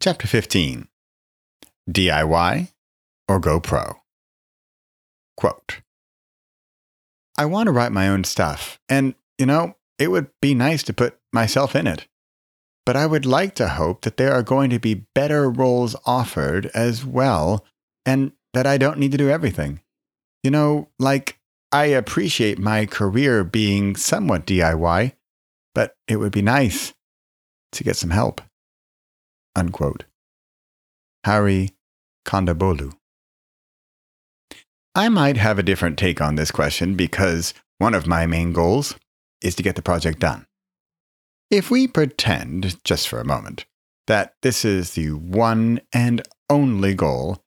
Chapter 15 DIY or Go Pro? Quote I want to write my own stuff, and, you know, it would be nice to put myself in it. But I would like to hope that there are going to be better roles offered as well, and that I don't need to do everything. You know, like, I appreciate my career being somewhat DIY, but it would be nice to get some help. Unquote. Hari Kondabolu. I might have a different take on this question because one of my main goals is to get the project done. If we pretend, just for a moment, that this is the one and only goal,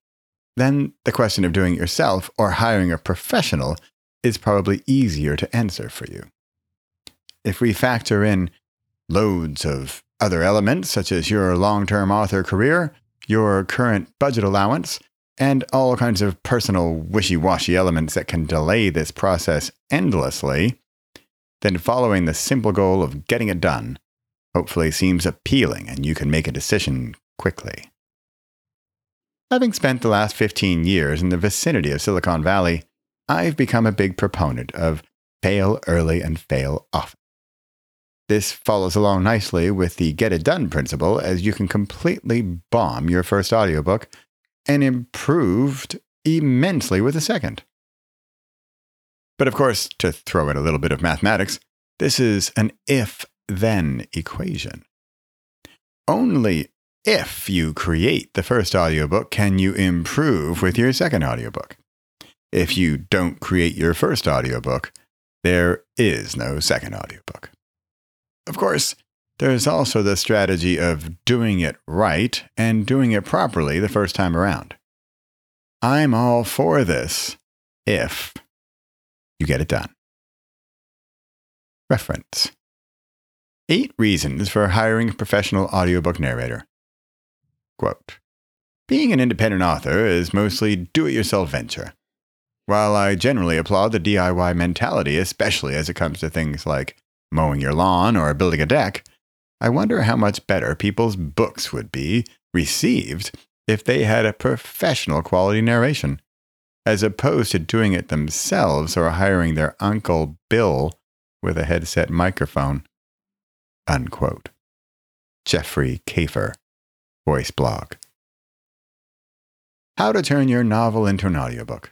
then the question of doing it yourself or hiring a professional is probably easier to answer for you. If we factor in loads of other elements, such as your long term author career, your current budget allowance, and all kinds of personal wishy washy elements that can delay this process endlessly, then following the simple goal of getting it done hopefully seems appealing and you can make a decision quickly. Having spent the last 15 years in the vicinity of Silicon Valley, I've become a big proponent of fail early and fail often. This follows along nicely with the get it done principle, as you can completely bomb your first audiobook and improved immensely with the second. But of course, to throw in a little bit of mathematics, this is an if then equation. Only if you create the first audiobook can you improve with your second audiobook. If you don't create your first audiobook, there is no second audiobook. Of course, there's also the strategy of doing it right and doing it properly the first time around. I'm all for this if you get it done. Reference Eight reasons for hiring a professional audiobook narrator. Quote Being an independent author is mostly do it yourself venture. While I generally applaud the DIY mentality, especially as it comes to things like mowing your lawn, or building a deck, I wonder how much better people's books would be received if they had a professional quality narration, as opposed to doing it themselves or hiring their Uncle Bill with a headset microphone. Unquote. Jeffrey Kafer, Voice Blog. How to turn your novel into an audiobook.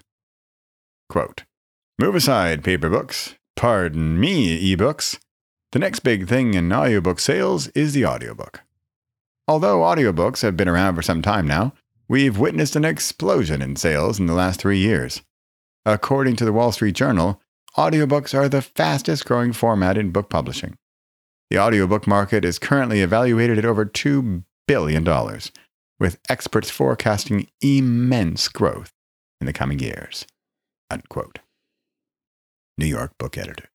Quote Move aside, paper books. Pardon me, ebooks. The next big thing in audiobook sales is the audiobook. Although audiobooks have been around for some time now, we've witnessed an explosion in sales in the last three years. According to the Wall Street Journal, audiobooks are the fastest growing format in book publishing. The audiobook market is currently evaluated at over $2 billion, with experts forecasting immense growth in the coming years. Unquote. New York Book Editor.